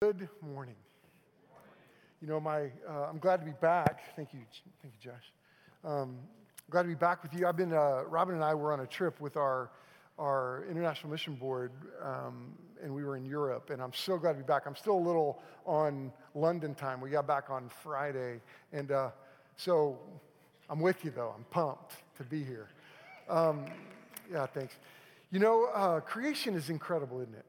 Good morning. You know, my, uh, I'm glad to be back. Thank you, thank you, Josh. Um, glad to be back with you. I've been, uh, Robin and I were on a trip with our, our International Mission Board, um, and we were in Europe, and I'm so glad to be back. I'm still a little on London time. We got back on Friday, and uh, so I'm with you, though. I'm pumped to be here. Um, yeah, thanks. You know, uh, creation is incredible, isn't it?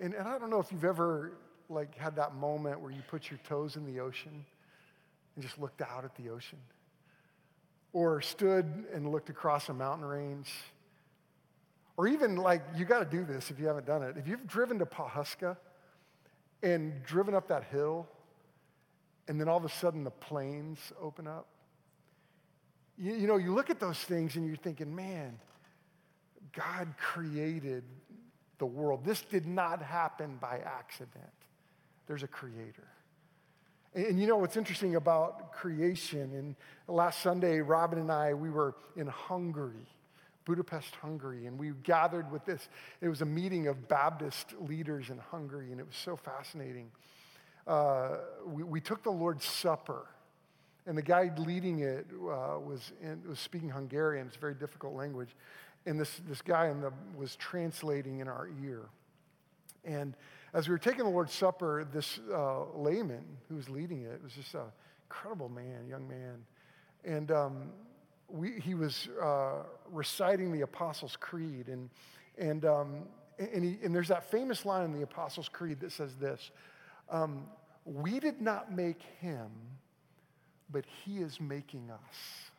And, and I don't know if you've ever like had that moment where you put your toes in the ocean and just looked out at the ocean. Or stood and looked across a mountain range. Or even like, you got to do this if you haven't done it. If you've driven to Pawhuska and driven up that hill, and then all of a sudden the plains open up, you, you know, you look at those things and you're thinking, man, God created the world. This did not happen by accident. There's a creator. And, you know what's interesting about creation? And last Sunday, Robin and I, we were in Hungary, Budapest, Hungary, and we gathered with this. It was a meeting of Baptist leaders in Hungary, and it was so fascinating. Uh, we, we, took the Lord's Supper, and the guy leading it uh, was, in, was speaking Hungarian. It's a very difficult language and this, this guy the, was translating in our ear. And as we were taking the Lord's Supper, this uh, layman who was leading it was just an incredible man, young man. And um, we, he was uh, reciting the Apostles' Creed. And, and, um, and, he, and, there's that famous line in the Apostles' Creed that says this um, We did not make him, but he is making us.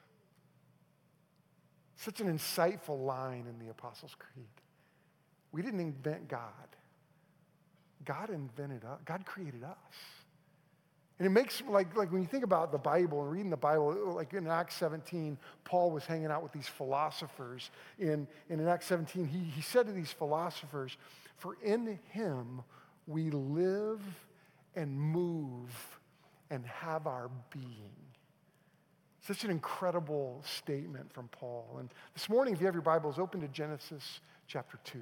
Such an insightful line in the Apostles' Creed. We didn't invent God. God invented us. God created us. And it makes, like, like when you think about the Bible and reading the Bible, like in Acts 17, Paul was hanging out with these philosophers. In, and in Acts 17, he, he said to these philosophers, For in him we live and move and have our being. Such an incredible statement from Paul. And this morning, if you have your Bibles, open to Genesis chapter 2.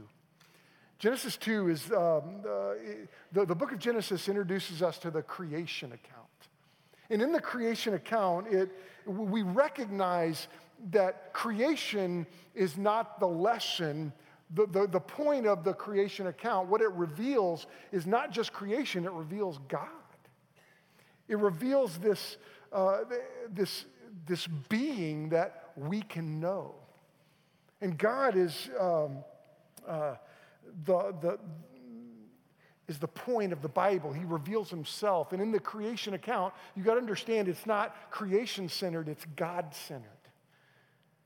Genesis 2 is um, the, the book of Genesis introduces us to the creation account. And in the creation account, it, we recognize that creation is not the lesson. The, the, the point of the creation account, what it reveals is not just creation, it reveals God. It reveals this, uh, this this being that we can know. And God is um, uh, the, the, is the point of the Bible. He reveals himself. And in the creation account, you got to understand it's not creation centered, it's God centered.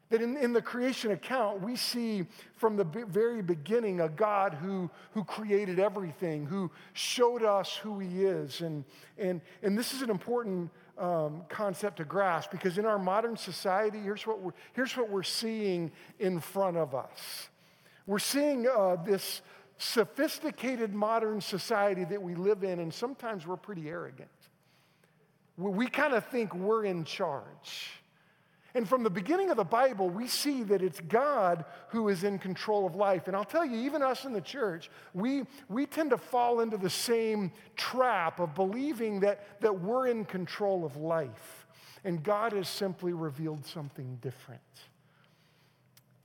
That in, in the creation account, we see from the very beginning a God who, who created everything, who showed us who he is. And, and, and this is an important um, concept to grasp because in our modern society, here's what we're, here's what we're seeing in front of us. We're seeing uh, this sophisticated modern society that we live in, and sometimes we're pretty arrogant. We, we kind of think we're in charge. And from the beginning of the Bible, we see that it's God who is in control of life. And I'll tell you, even us in the church, we, we tend to fall into the same trap of believing that, that we're in control of life. And God has simply revealed something different.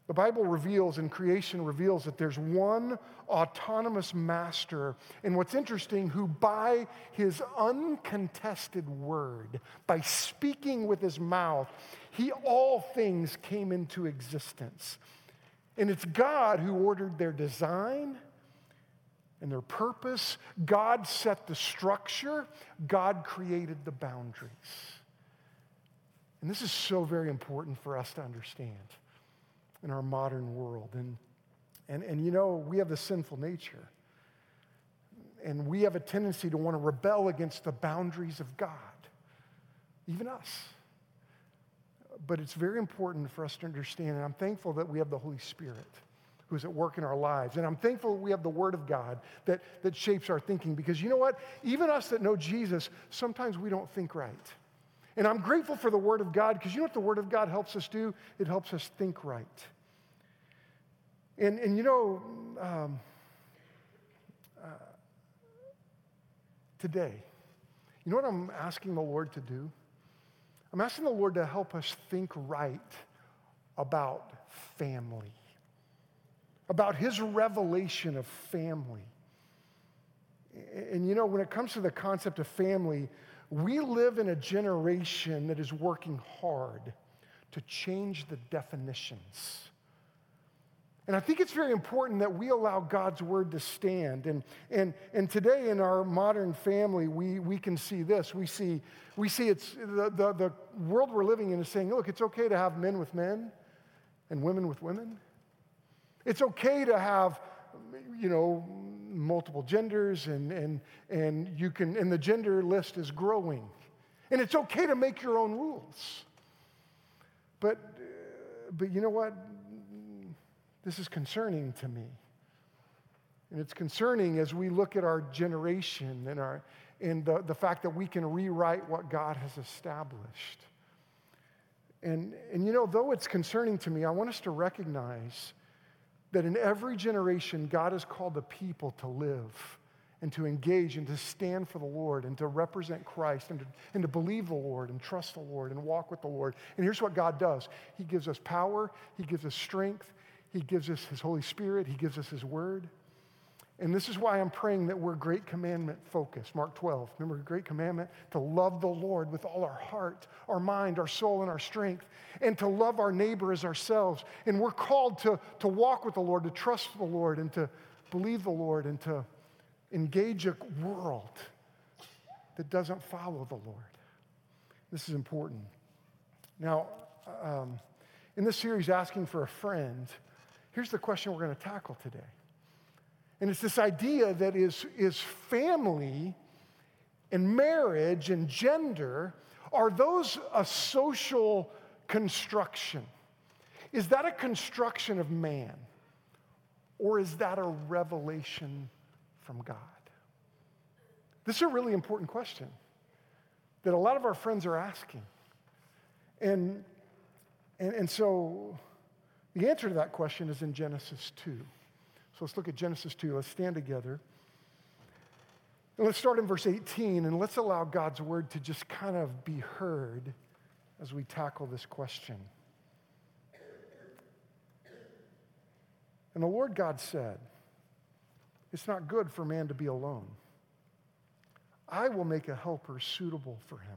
The Bible reveals and creation reveals that there's one autonomous master. And what's interesting, who by his uncontested word, by speaking with his mouth, he all things came into existence. And it's God who ordered their design and their purpose. God set the structure, God created the boundaries. And this is so very important for us to understand in our modern world. And, and, and you know, we have the sinful nature. And we have a tendency to want to rebel against the boundaries of God, even us. But it's very important for us to understand, and I'm thankful that we have the Holy Spirit who's at work in our lives. And I'm thankful we have the Word of God that, that shapes our thinking because you know what? Even us that know Jesus, sometimes we don't think right. And I'm grateful for the Word of God because you know what the Word of God helps us do? It helps us think right. And, and you know, um, uh, today, you know what I'm asking the Lord to do? I'm asking the Lord to help us think right about family, about His revelation of family. And you know, when it comes to the concept of family, we live in a generation that is working hard to change the definitions. And I think it's very important that we allow God's word to stand. And, and, and today in our modern family, we, we can see this. We see, we see it's the, the, the world we're living in is saying, look, it's okay to have men with men and women with women. It's okay to have, you know, multiple genders and, and, and you can, and the gender list is growing. And it's okay to make your own rules. But, but you know what? This is concerning to me. And it's concerning as we look at our generation and, our, and the, the fact that we can rewrite what God has established. And, and you know, though it's concerning to me, I want us to recognize that in every generation, God has called the people to live and to engage and to stand for the Lord and to represent Christ and to, and to believe the Lord and trust the Lord and walk with the Lord. And here's what God does He gives us power, He gives us strength, He gives us His Holy Spirit, He gives us His Word. And this is why I'm praying that we're great commandment focused. Mark 12. Remember, great commandment to love the Lord with all our heart, our mind, our soul, and our strength, and to love our neighbor as ourselves. And we're called to, to walk with the Lord, to trust the Lord, and to believe the Lord, and to engage a world that doesn't follow the Lord. This is important. Now, um, in this series, Asking for a Friend, here's the question we're going to tackle today. And it's this idea that is, is family and marriage and gender, are those a social construction? Is that a construction of man? Or is that a revelation from God? This is a really important question that a lot of our friends are asking. And, and, and so the answer to that question is in Genesis 2. So let's look at Genesis 2. Let's stand together. And let's start in verse 18 and let's allow God's word to just kind of be heard as we tackle this question. And the Lord God said, It's not good for man to be alone. I will make a helper suitable for him.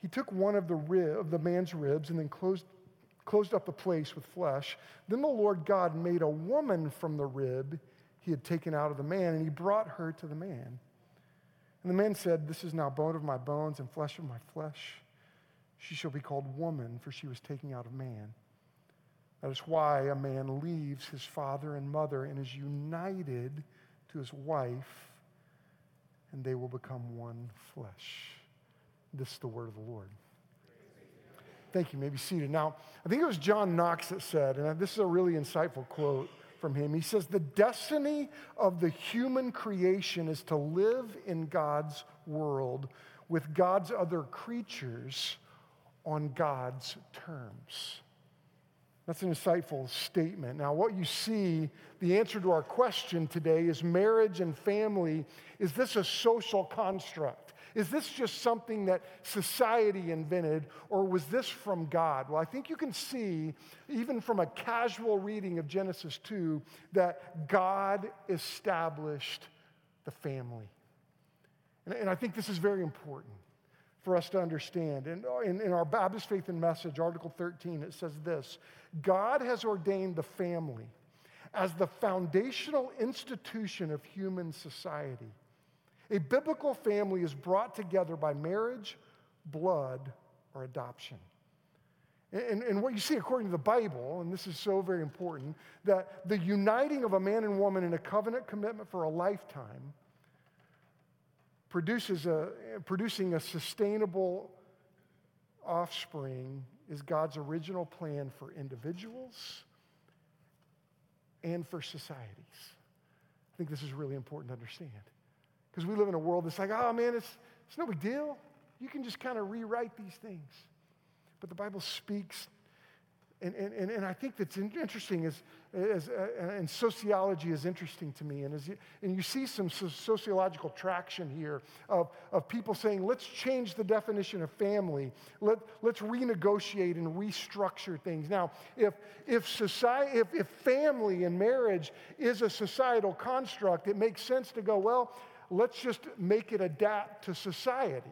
he took one of the, rib, of the man's ribs and then closed, closed up the place with flesh. Then the Lord God made a woman from the rib he had taken out of the man, and he brought her to the man. And the man said, This is now bone of my bones and flesh of my flesh. She shall be called woman, for she was taken out of man. That is why a man leaves his father and mother and is united to his wife, and they will become one flesh. This is the word of the Lord. Thank you. Maybe seated. Now, I think it was John Knox that said, and this is a really insightful quote from him. He says, The destiny of the human creation is to live in God's world with God's other creatures on God's terms. That's an insightful statement. Now, what you see, the answer to our question today is marriage and family. Is this a social construct? Is this just something that society invented, or was this from God? Well, I think you can see, even from a casual reading of Genesis 2, that God established the family. And, and I think this is very important for us to understand. And uh, in, in our Baptist Faith and Message, Article 13, it says this God has ordained the family as the foundational institution of human society. A biblical family is brought together by marriage, blood, or adoption. And, and, what you see according to the Bible, and this is so very important, that the uniting of a man and woman in a covenant commitment for a lifetime produces a, producing a sustainable offspring is God's original plan for individuals and for societies. I think this is really important to understand. Because we live in a world that's like, oh man, it's, it's no big deal. You can just kind of rewrite these things. But the Bible speaks and, and, and I think that's interesting is, is uh, and sociology is interesting to me. And, as you, and you see some sociological traction here of, of people saying, let's change the definition of family. Let, let's renegotiate and restructure things. Now, if, if, society, if, if family and marriage is a societal construct, it makes sense to go, well, let's just make it adapt to society.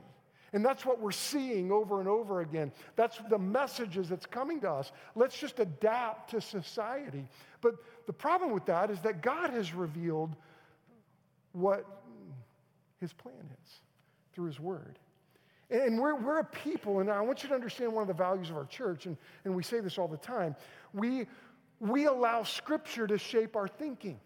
And that's what we're seeing over and over again. That's the messages that's coming to us. Let's just adapt to society. But the problem with that is that God has revealed what his plan is through his word. And we're, we're a people, and I want you to understand one of the values of our church, and, and we say this all the time. We, we allow scripture to shape our thinking.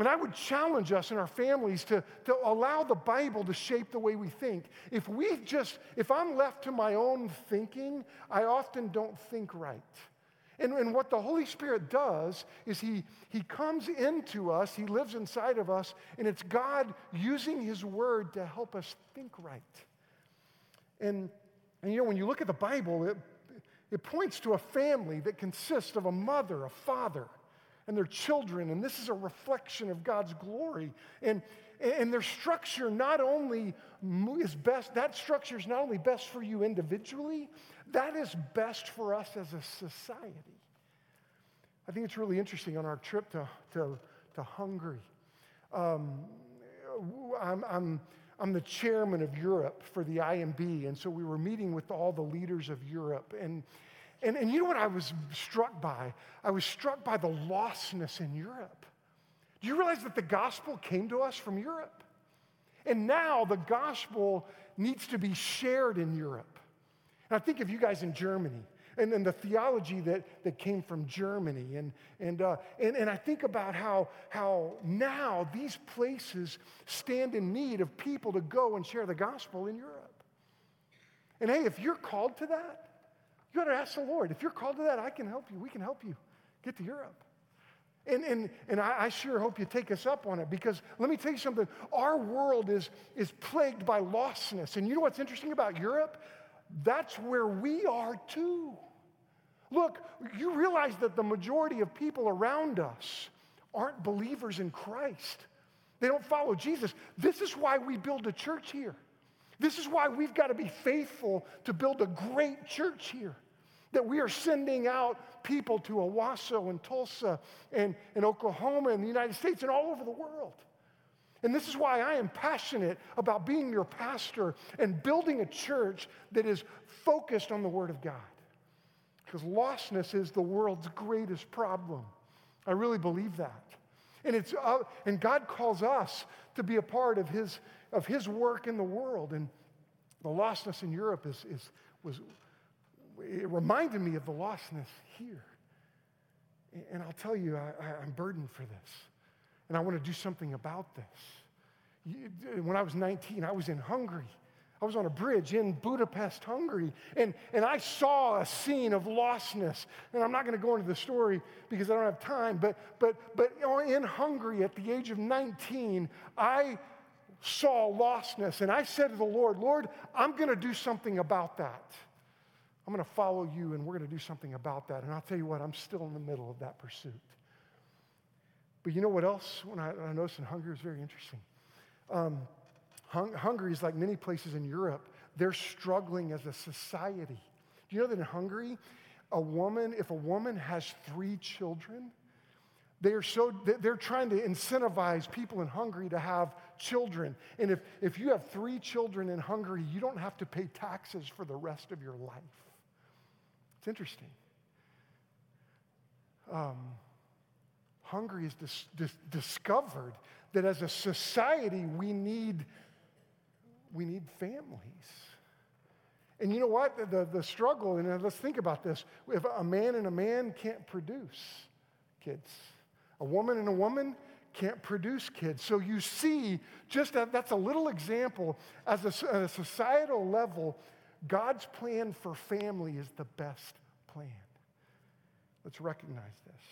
And I would challenge us and our families to, to allow the Bible to shape the way we think. If we just, if I'm left to my own thinking, I often don't think right. And, and what the Holy Spirit does is he, he comes into us, He lives inside of us, and it's God using His Word to help us think right. And, and you know, when you look at the Bible, it, it points to a family that consists of a mother, a father, and their children. And this is a reflection of God's glory. And, and their structure not only is best, that structure is not only best for you individually, that is best for us as a society. I think it's really interesting on our trip to, to, to Hungary. Um, I'm, I'm, I'm the chairman of Europe for the IMB, and so we were meeting with all the leaders of Europe. And and, and you know what I was struck by? I was struck by the lostness in Europe. Do you realize that the gospel came to us from Europe? And now the gospel needs to be shared in Europe. And I think of you guys in Germany and then the theology that, that came from Germany. And, and, uh, and, and I think about how, how now these places stand in need of people to go and share the gospel in Europe. And hey, if you're called to that, you got to ask the Lord. If you're called to that, I can help you. We can help you get to Europe. And, and, and I, I, sure hope you take us up on it because let me tell you something. Our world is, is plagued by lostness. And you know what's interesting about Europe? That's where we are too. Look, you realize that the majority of people around us aren't believers in Christ. They don't follow Jesus. This is why we build a church here. This is why we've got to be faithful to build a great church here. That we are sending out people to Owasso and Tulsa and, and Oklahoma and the United States and all over the world. And this is why I am passionate about being your pastor and building a church that is focused on the Word of God. Because lostness is the world's greatest problem. I really believe that. And, it's, uh, and God calls us to be a part of His, of his work in the world. And the lostness in Europe is, is, was, it reminded me of the lostness here. And I'll tell you, I, am burdened for this. And I want to do something about this. When I was 19, I was in Hungary. I was on a bridge in Budapest, Hungary, and, and I saw a scene of lostness. And I'm not going to go into the story because I don't have time, but, but, but in Hungary at the age of 19, I saw lostness. And I said to the Lord, Lord, I'm going to do something about that. I'm going to follow you and we're going to do something about that. And I'll tell you what, I'm still in the middle of that pursuit. But you know what else? When I, I noticed in Hungary was very interesting. Um, hung, Hungary is like many places in Europe, they're struggling as a society. Do you know that in Hungary, a woman, if a woman has three children, they are so, they're trying to incentivize people in Hungary to have children. And if, if you have three children in Hungary, you don't have to pay taxes for the rest of your life. It's interesting. Um, Hungary has dis- dis- discovered that as a society, we need, we need families. And you know what? The, the struggle, and let's think about this. If a man and a man can't produce kids, a woman and a woman can't produce kids. So you see, just that, that's a little example. As a, at a societal level, God's plan for family is the best plan. Let's recognize this.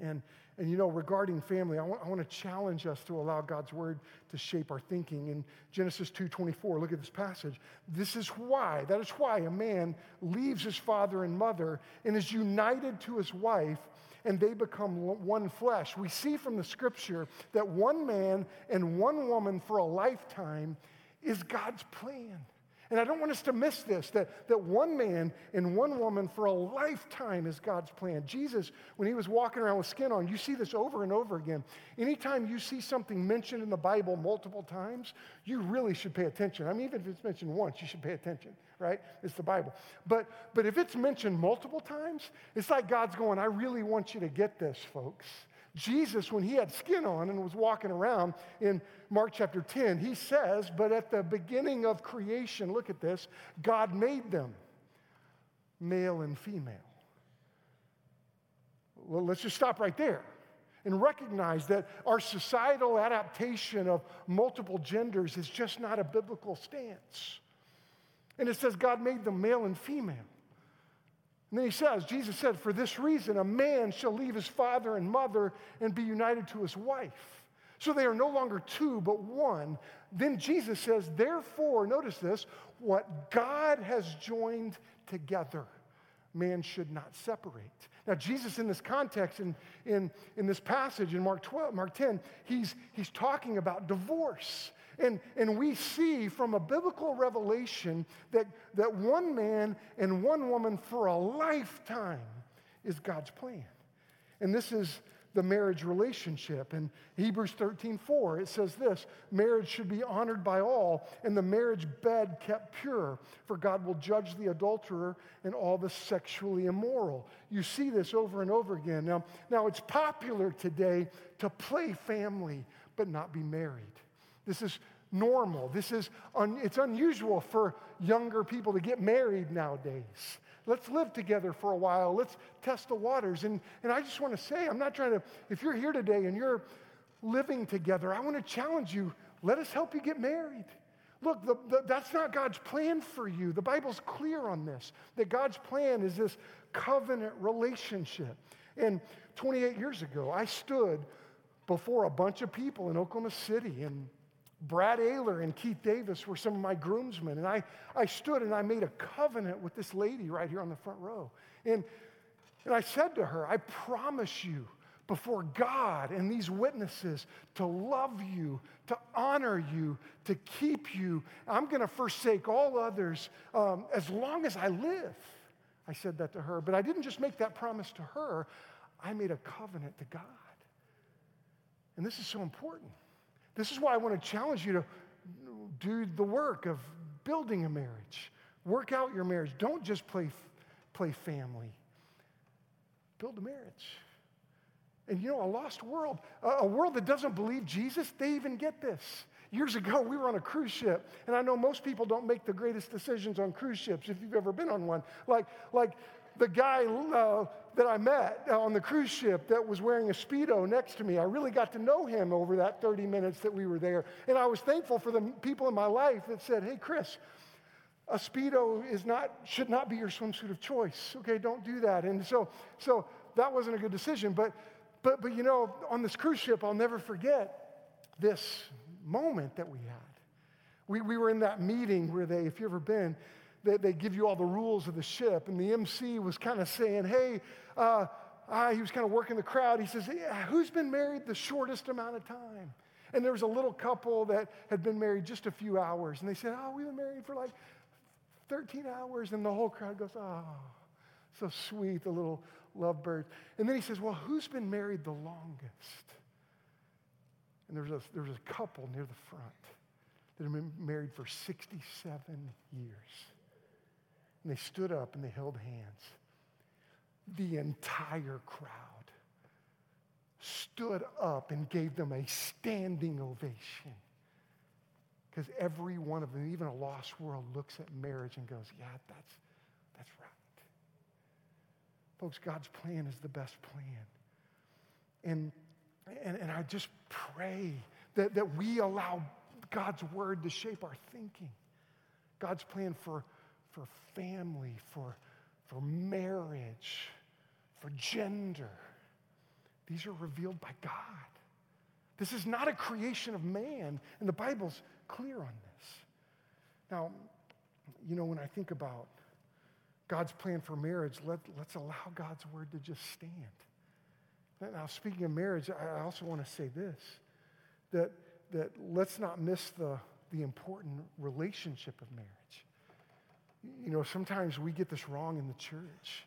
And, and you know, regarding family, I want, I want to challenge us to allow God's word to shape our thinking. In Genesis 2.24, look at this passage. This is why, that is why a man leaves his father and mother and is united to his wife, and they become one flesh. We see from the scripture that one man and one woman for a lifetime is God's plan. And I don't want us to miss this that, that one man and one woman for a lifetime is God's plan. Jesus, when he was walking around with skin on, you see this over and over again. Anytime you see something mentioned in the Bible multiple times, you really should pay attention. I mean, even if it's mentioned once, you should pay attention, right? It's the Bible. But, but if it's mentioned multiple times, it's like God's going, I really want you to get this, folks. Jesus, when he had skin on and was walking around in Mark chapter 10, he says, But at the beginning of creation, look at this, God made them male and female. Well, let's just stop right there and recognize that our societal adaptation of multiple genders is just not a biblical stance. And it says God made them male and female. And then he says, Jesus said, For this reason, a man shall leave his father and mother and be united to his wife. So they are no longer two, but one. Then Jesus says, Therefore, notice this, what God has joined together, man should not separate. Now, Jesus, in this context, in, in, in this passage in Mark 12, Mark 10, he's, he's talking about divorce. And, and we see from a biblical revelation that, that one man and one woman for a lifetime is God's plan. And this is the marriage relationship. In Hebrews 13 4, it says this marriage should be honored by all, and the marriage bed kept pure, for God will judge the adulterer and all the sexually immoral. You see this over and over again. Now, now it's popular today to play family but not be married. This is normal. This is un, it's unusual for younger people to get married nowadays. Let's live together for a while. Let's test the waters. And, and I just want to say, I'm not trying to, if you're here today and you're living together, I want to challenge you. Let us help you get married. Look, the, the, that's not God's plan for you. The Bible's clear on this, that God's plan is this covenant relationship. And 28 years ago, I stood before a bunch of people in Oklahoma City, and Brad Ayler and Keith Davis were some of my groomsmen. And I, I stood and I made a covenant with this lady right here on the front row. And, and I said to her, I promise you before God and these witnesses to love you, to honor you, to keep you. I'm going to forsake all others um, as long as I live. I said that to her. But I didn't just make that promise to her, I made a covenant to God. And this is so important. This is why I want to challenge you to do the work of building a marriage. Work out your marriage. Don't just play, play family. Build a marriage. And you know, a lost world, a world that doesn't believe Jesus, they even get this. Years ago, we were on a cruise ship, and I know most people don't make the greatest decisions on cruise ships if you've ever been on one. Like, like the guy uh, that I met uh, on the cruise ship that was wearing a Speedo next to me, I really got to know him over that 30 minutes that we were there. And I was thankful for the people in my life that said, hey, Chris, a Speedo is not, should not be your swimsuit of choice. Okay, don't do that. And so, so that wasn't a good decision. But, but, but you know, on this cruise ship, I'll never forget this moment that we had. We, we were in that meeting where they, if you've ever been, they, they give you all the rules of the ship. And the MC was kind of saying, hey, uh, uh, he was kind of working the crowd. He says, yeah, who's been married the shortest amount of time? And there was a little couple that had been married just a few hours. And they said, oh, we've been married for like 13 hours. And the whole crowd goes, oh, so sweet, the little lovebirds. And then he says, well, who's been married the longest? And there was a, there was a couple near the front that had been married for 67 years. And they stood up and they held hands. The entire crowd stood up and gave them a standing ovation. Because every one of them, even a lost world, looks at marriage and goes, yeah, that's, that's right. Folks, God's plan is the best plan. And, and, and I just pray that, that we allow God's word to shape our thinking. God's plan for, for family, for, for marriage, for gender. These are revealed by God. This is not a creation of man, and the Bible's clear on this. Now, you know, when I think about God's plan for marriage, let, let's allow God's word to just stand. Now, speaking of marriage, I also want to say this that, that let's not miss the, the important relationship of marriage. You know, sometimes we get this wrong in the church.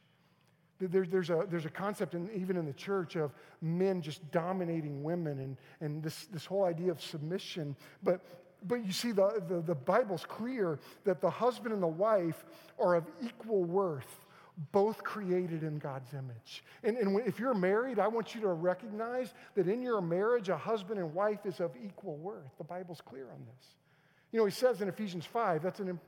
There, there's, a, there's a concept, in, even in the church, of men just dominating women and, and this, this whole idea of submission. But, but you see, the, the, the Bible's clear that the husband and the wife are of equal worth both created in God's image. And, and if you're married, I want you to recognize that in your marriage, a husband and wife is of equal worth. The Bible's clear on this. You know, he says in Ephesians 5, that's an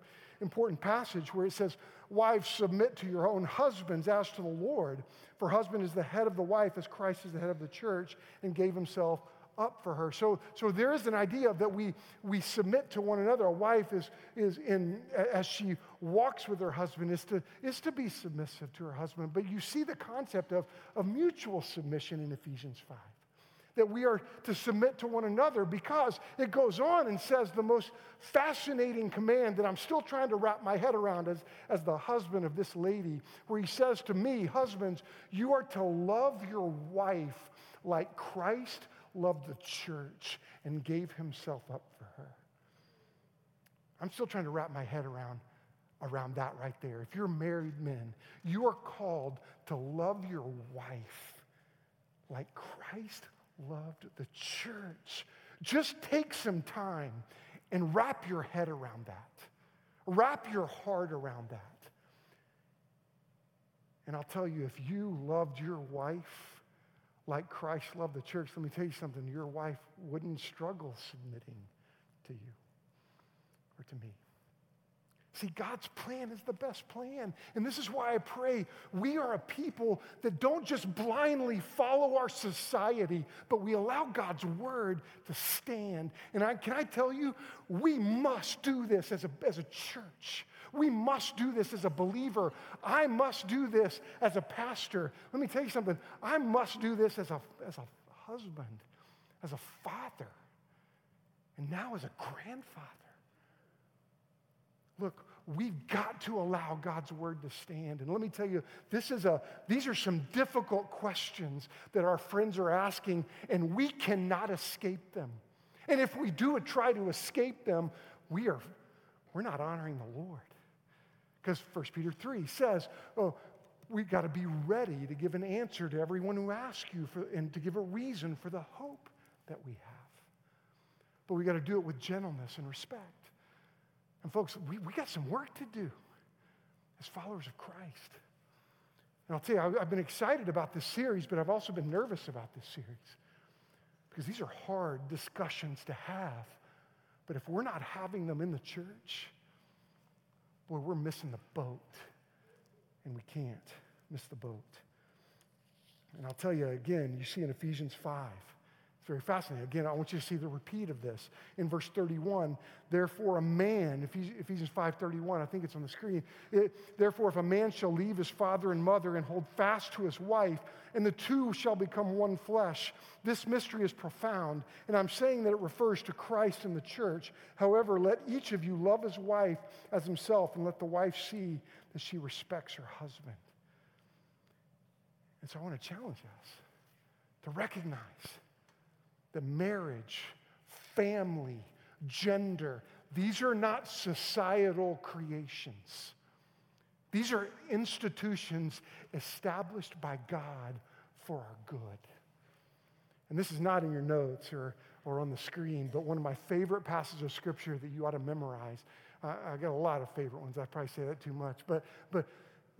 important passage where it says, Wives, submit to your own husbands as to the Lord. For husband is the head of the wife, as Christ is the head of the church, and gave himself up for her. So, so there is an idea that we, we submit to one another. A wife is, is in, as she walks with her husband, is to, is to be submissive to her husband. But you see the concept of, of mutual submission in Ephesians 5 that we are to submit to one another because it goes on and says the most fascinating command that I'm still trying to wrap my head around as, as the husband of this lady, where he says to me, Husbands, you are to love your wife like Christ loved the church and gave himself up for her. I'm still trying to wrap my head around, around that right there. If you're married men, you are called to love your wife like Christ loved the church. Just take some time and wrap your head around that. Wrap your heart around that. And I'll tell you, if you loved your wife like Christ loved the church, let me tell you something your wife wouldn't struggle submitting to you or to me. See, God's plan is the best plan. And this is why I pray we are a people that don't just blindly follow our society, but we allow God's word to stand. And I, can I tell you, we must do this as a, as a church. We must do this as a believer. I must do this as a pastor. Let me tell you something. I must do this as a, as a husband, as a father, and now as a grandfather. Look, we've got to allow God's word to stand. And let me tell you, this is a, these are some difficult questions that our friends are asking, and we cannot escape them. And if we do try to escape them, we are, we're not honoring the Lord. Because 1 Peter 3 says, oh, we've got to be ready to give an answer to everyone who asks you for, and to give a reason for the hope that we have. But we've got to do it with gentleness and respect. And folks, we, we got some work to do as followers of Christ. And I'll tell you, I've been excited about this series, but I've also been nervous about this series because these are hard discussions to have. But if we're not having them in the church, boy, we're missing the boat. And we can't miss the boat. And I'll tell you again, you see in Ephesians 5, it's very fascinating. Again, I want you to see the repeat of this. In verse 31, therefore a man, Ephesians 5.31, I think it's on the screen. It, therefore, if a man shall leave his father and mother and hold fast to his wife, and the two shall become one flesh. This mystery is profound, and I'm saying that it refers to Christ and the church. However, let each of you love his wife as himself, and let the wife see that she respects her husband. And so I want to challenge us to recognize the marriage, family, gender, these are not societal creations. These are institutions established by God for our good. And this is not in your notes or, or on the screen, but one of my favorite passages of scripture that you ought to memorize. I, I got a lot of favorite ones. I probably say that too much. But, but,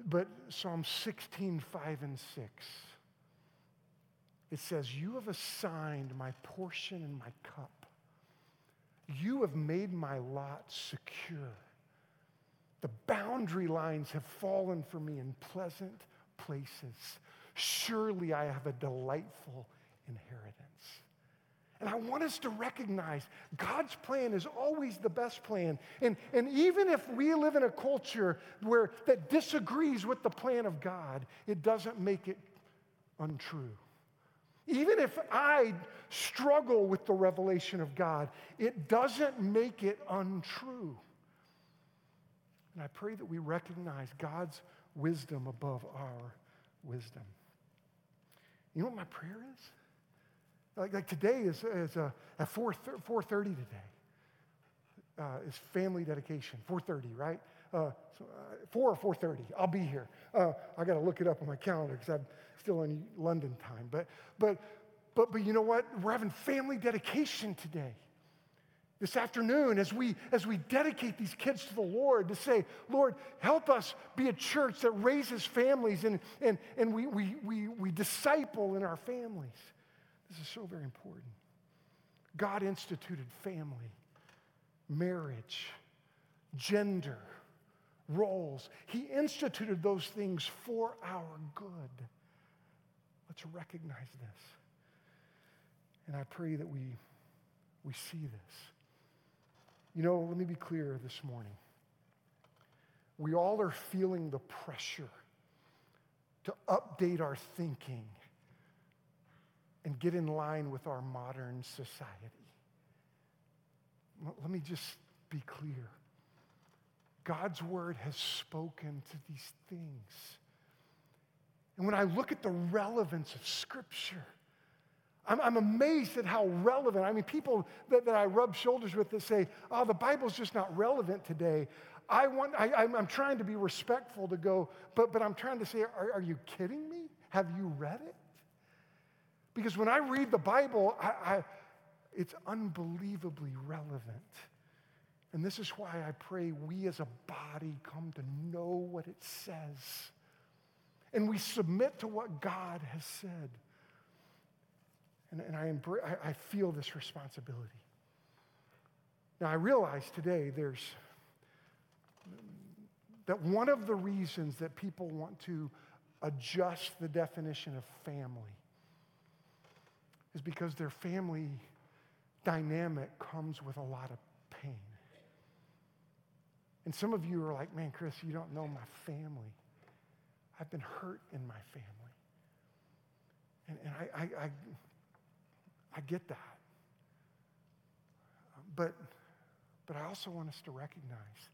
but Psalm 16, 5 and 6 it says, You have assigned my portion and my cup. You have made my lot secure. The boundary lines have fallen for me in pleasant places. Surely I have a delightful inheritance. And I want us to recognize God's plan is always the best plan. And, and even if we live in a culture where that disagrees with the plan of God, it doesn't make it untrue. Even if I struggle with the revelation of God, it doesn't make it untrue. And I pray that we recognize God's wisdom above our wisdom. You know what my prayer is? Like, like today is, is uh, at 4, 4.30 today. Uh, is family dedication, 4.30, right? Uh, uh, 4 or 4.30, I'll be here. Uh, I got to look it up on my calendar because I'm still in London time. But, but, but, but you know what? We're having family dedication today this afternoon as we as we dedicate these kids to the lord to say lord help us be a church that raises families and and, and we, we, we, we disciple in our families this is so very important god instituted family marriage gender roles he instituted those things for our good let's recognize this and i pray that we we see this you know, let me be clear this morning. We all are feeling the pressure to update our thinking and get in line with our modern society. Let me just be clear. God's word has spoken to these things. And when I look at the relevance of Scripture, I'm, I'm, amazed at how relevant. I mean, people that, that I rub shoulders with that say, oh, the Bible's just not relevant today. I want, I, am trying to be respectful to go, but, but I'm trying to say, are, are, you kidding me? Have you read it? Because when I read the Bible, I, I, it's unbelievably relevant. And this is why I pray we as a body come to know what it says. And we submit to what God has said. And, and I, I, I feel this responsibility. Now, I realize today there's that one of the reasons that people want to adjust the definition of family is because their family dynamic comes with a lot of pain. And some of you are like, man, Chris, you don't know my family. I've been hurt in my family. And, and I, I, I, I get that. But, but I also want us to recognize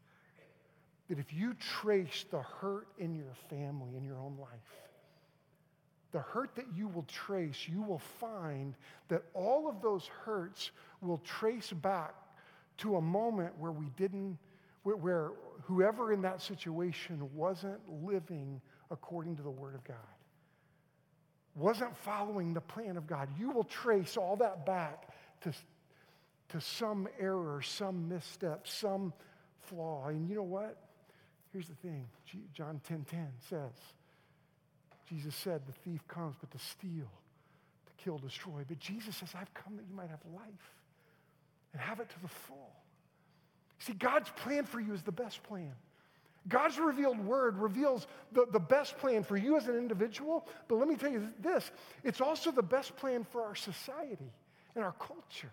that if you trace the hurt in your family, in your own life, the hurt that you will trace, you will find that all of those hurts will trace back to a moment where we didn't, where, where whoever in that situation wasn't living according to the Word of God wasn't following the plan of God, you will trace all that back to, to some error, some misstep, some flaw. And you know what? Here's the thing John 10 10 says, Jesus said, The thief comes but to steal, to kill, destroy. But Jesus says, I've come that you might have life and have it to the full. See, God's plan for you is the best plan. God's revealed word reveals the, the best plan for you as an individual, but let me tell you this it's also the best plan for our society and our culture.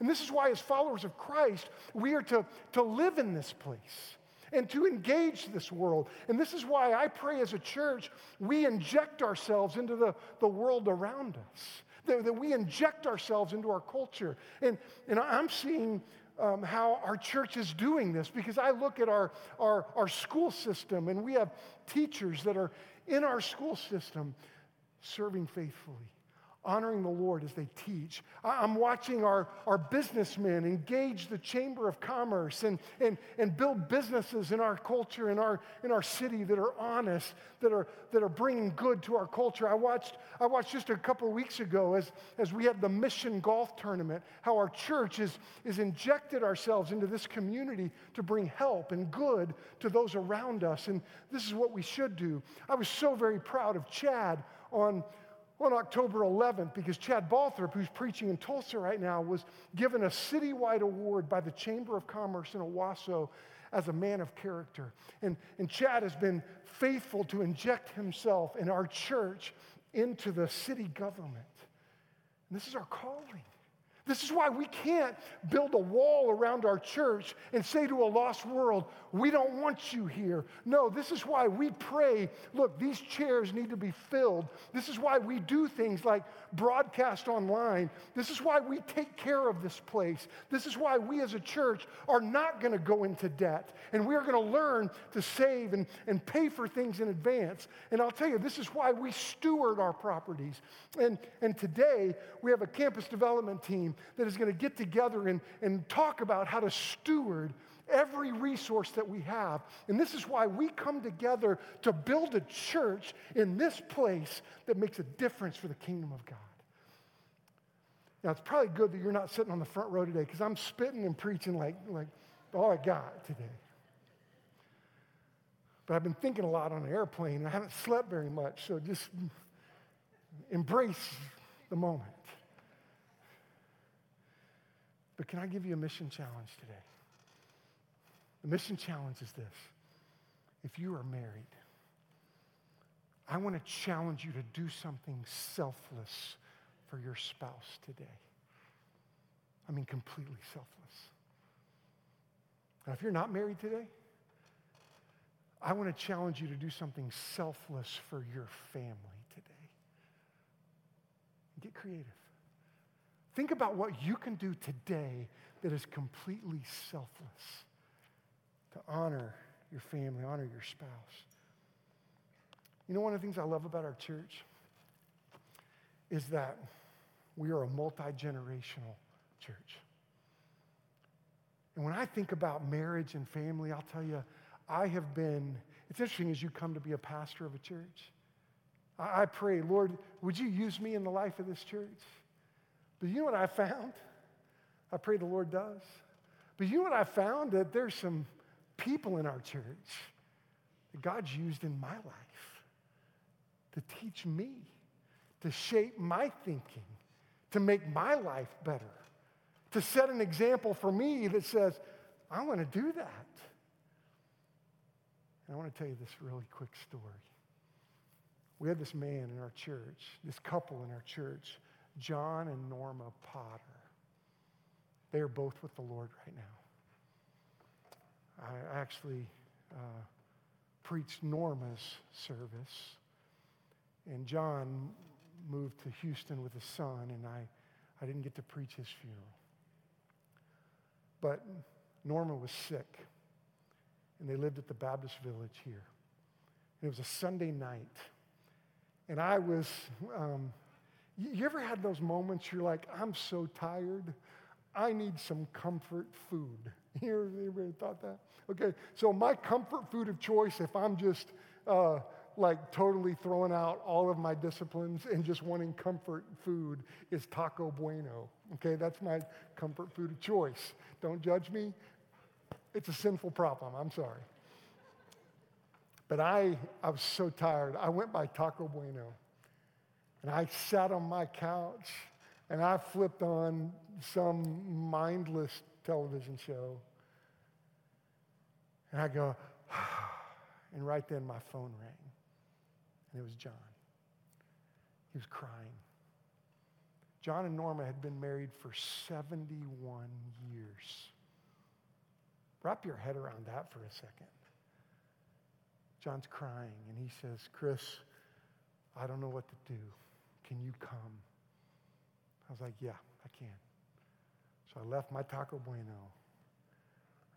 And this is why, as followers of Christ, we are to, to live in this place and to engage this world. And this is why I pray as a church, we inject ourselves into the, the world around us, that, that we inject ourselves into our culture. And, and I'm seeing um, how our church is doing this because I look at our, our, our school system and we have teachers that are in our school system serving faithfully honoring the Lord as they teach. I'm watching our, our businessmen engage the Chamber of Commerce and, and, and build businesses in our culture, in our, in our city that are honest, that are, that are bringing good to our culture. I watched, I watched just a couple of weeks ago as, as we had the Mission Golf Tournament, how our church is, is injected ourselves into this community to bring help and good to those around us. And this is what we should do. I was so very proud of Chad on on October 11th because Chad Balthrop, who's preaching in Tulsa right now, was given a citywide award by the Chamber of Commerce in Owasso as a man of character. And, and Chad has been faithful to inject himself and our church into the city government. And this is our calling. This is why we can't build a wall around our church and say to a lost world, we don't want you here. No, this is why we pray, look, these chairs need to be filled. This is why we do things like broadcast online. This is why we take care of this place. This is why we as a church are not going to go into debt. And we are going to learn to save and, and pay for things in advance. And I'll tell you, this is why we steward our properties. And, and today, we have a campus development team that is going to get together and, and talk about how to steward every resource that we have. And this is why we come together to build a church in this place that makes a difference for the kingdom of God. Now, it's probably good that you're not sitting on the front row today because I'm spitting and preaching like, like all I got today. But I've been thinking a lot on an airplane. and I haven't slept very much, so just embrace the moment. But can I give you a mission challenge today? The mission challenge is this if you are married, I want to challenge you to do something selfless for your spouse today. I mean, completely selfless. Now, if you're not married today, I want to challenge you to do something selfless for your family today. Get creative. Think about what you can do today that is completely selfless to honor your family, honor your spouse. You know, one of the things I love about our church is that we are a multi generational church. And when I think about marriage and family, I'll tell you, I have been, it's interesting as you come to be a pastor of a church. I, I pray, Lord, would you use me in the life of this church? But you know what I found? I pray the Lord does. But you know what I found? That there's some people in our church that God's used in my life to teach me, to shape my thinking, to make my life better, to set an example for me that says, I want to do that. And I want to tell you this really quick story. We had this man in our church, this couple in our church John and Norma Potter. They are both with the Lord right now. I actually uh, preached Norma's service, and John moved to Houston with his son, and I, I didn't get to preach his funeral. But Norma was sick, and they lived at the Baptist village here. And it was a Sunday night, and I was um, you ever had those moments you're like, I'm so tired, I need some comfort food? Ever thought that? Okay, so my comfort food of choice, if I'm just uh, like totally throwing out all of my disciplines and just wanting comfort food, is Taco Bueno. Okay, that's my comfort food of choice. Don't judge me. It's a sinful problem. I'm sorry. But I, I was so tired. I went by Taco Bueno. And I sat on my couch and I flipped on some mindless television show. And I go, and right then my phone rang. And it was John. He was crying. John and Norma had been married for 71 years. Wrap your head around that for a second. John's crying, and he says, Chris, I don't know what to do. Can you come? I was like, Yeah, I can. So I left my Taco Bueno.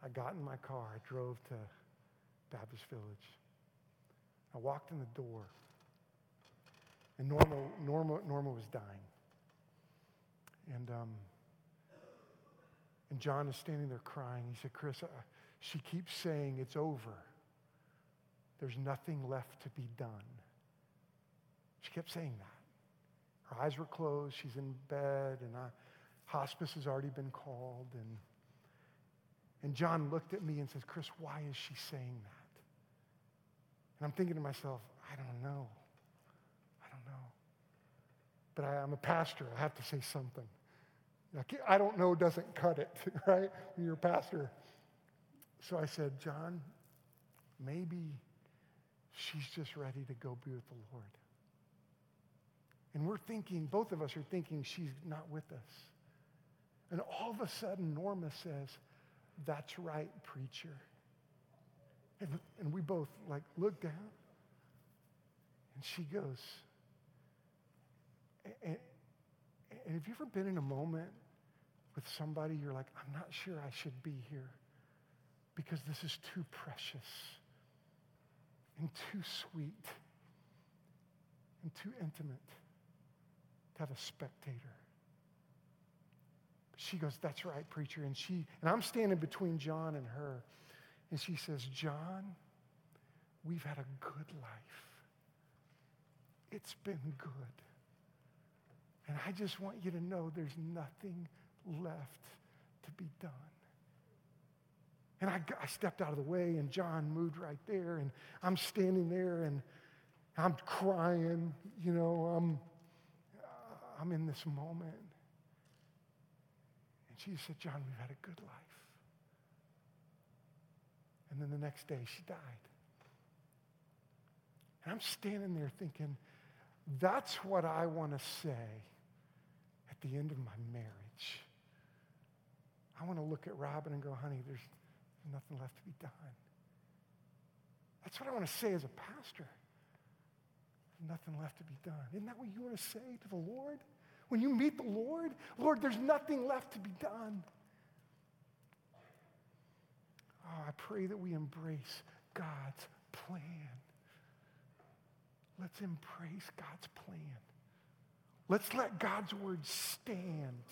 I got in my car. I drove to Baptist Village. I walked in the door. And Norma, Norma, Norma was dying. And, um, and John is standing there crying. He said, Chris, uh, she keeps saying it's over. There's nothing left to be done. She kept saying that. Her eyes were closed. She's in bed, and I, hospice has already been called. And, and John looked at me and says, Chris, why is she saying that? And I'm thinking to myself, I don't know. I don't know. But I, am a pastor. I have to say something. I don't know doesn't cut it, right? When you're a pastor. So I said, John, maybe she's just ready to go be with the Lord. And we're thinking, both of us are thinking, she's not with us. And all of a sudden, Norma says, That's right, preacher. And, and we both like look down. And she goes, and, and have you ever been in a moment with somebody you're like, I'm not sure I should be here because this is too precious and too sweet and too intimate to have a spectator. She goes, That's right, preacher. And she, and I'm standing between John and her. And she says, John, we've had a good life. It's been good. And I just want you to know there's nothing left to be done. And I, I stepped out of the way, and John moved right there, and I'm standing there, and I'm crying. You know, I'm, I'm in this moment. She said, John, we've had a good life. And then the next day, she died. And I'm standing there thinking, that's what I want to say at the end of my marriage. I want to look at Robin and go, honey, there's nothing left to be done. That's what I want to say as a pastor. There's nothing left to be done. Isn't that what you want to say to the Lord? When you meet the Lord, Lord, there's nothing left to be done. Oh, I pray that we embrace God's plan. Let's embrace God's plan. Let's let God's word stand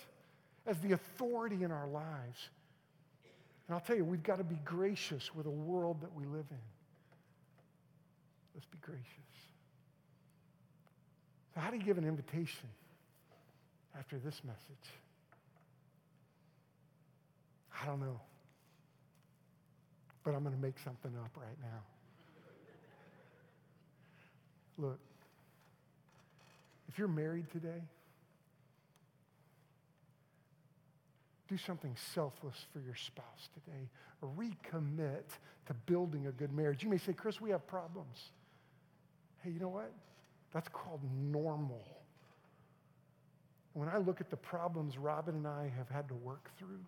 as the authority in our lives. And I'll tell you, we've got to be gracious with a world that we live in. Let's be gracious. So, how do you give an invitation after this message? I don't know. But I'm going to make something up right now. Look, if you're married today, do something selfless for your spouse today. Recommit to building a good marriage. You may say, Chris, we have problems. Hey, you know what? That's called normal. When I look at the problems Robin and I have had to work through,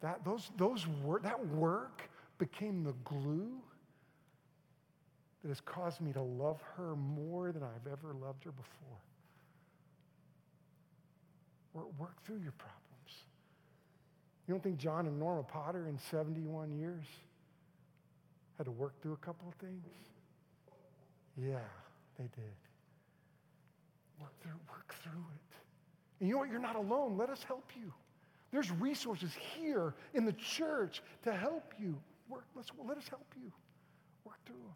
that, those, those wor- that work became the glue that has caused me to love her more than I've ever loved her before. Work, work through your problems. You don't think John and Norma Potter in 71 years had to work through a couple of things? Yeah, they did. Work through, work through it. And you know what? You're not alone. Let us help you. There's resources here in the church to help you. Work, let's, let us help you. Work through them.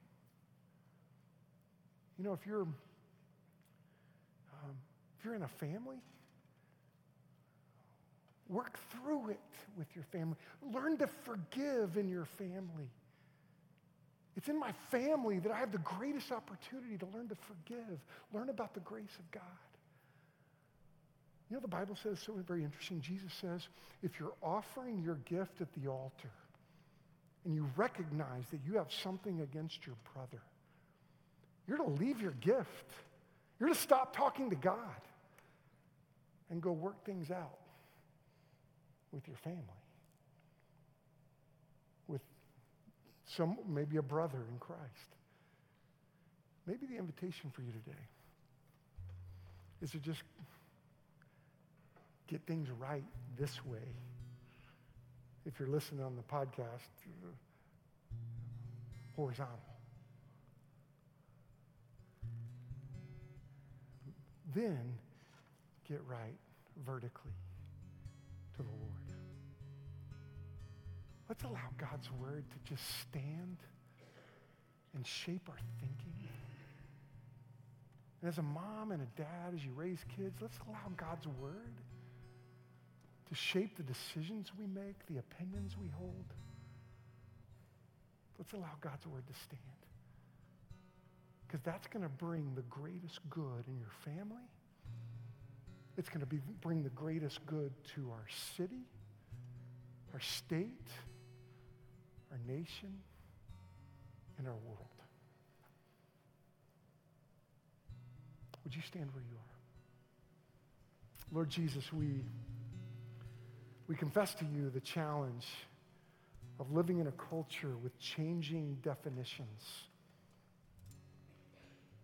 You know, if you're, um, if you're in a family, work through it with your family. Learn to forgive in your family. It's in my family that I have the greatest opportunity to learn to forgive, learn about the grace of God. You know, the Bible says something very interesting. Jesus says, if you're offering your gift at the altar and you recognize that you have something against your brother, you're to leave your gift. You're to stop talking to God and go work things out with your family, with some, maybe a brother in Christ. Maybe the invitation for you today is to just get things right this way. If you're listening on the podcast, uh, horizontal. then get right vertically to the Lord. Let's allow God's word to just stand and shape our thinking. And as a mom and a dad, as you raise kids, let's allow God's word to shape the decisions we make, the opinions we hold. Let's allow God's word to stand. Because that's going to bring the greatest good in your family. It's going to bring the greatest good to our city, our state, our nation, and our world. Would you stand where you are? Lord Jesus, we We confess to you the challenge of living in a culture with changing definitions.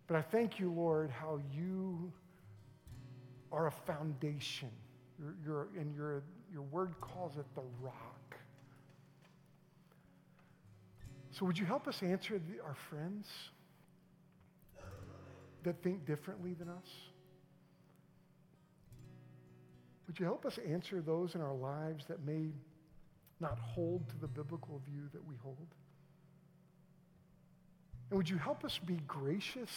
But I thank you, Lord, how you are a foundation. You're, you're, and your, your word calls it the rock. So, would you help us answer the, our friends that think differently than us? Would you help us answer those in our lives that may not hold to the biblical view that we hold? And would you help us be gracious,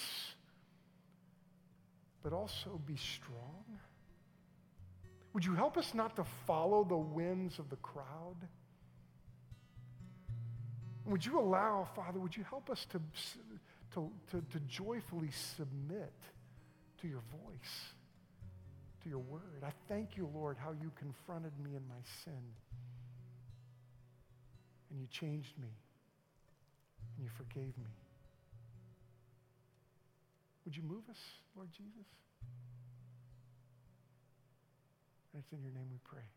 but also be strong? Would you help us not to follow the winds of the crowd? Would you allow, Father, would you help us to, to, to, to joyfully submit to your voice, to your word? I thank you, Lord, how you confronted me in my sin. And you changed me. And you forgave me. Would you move us, Lord Jesus? And it's in your name we pray.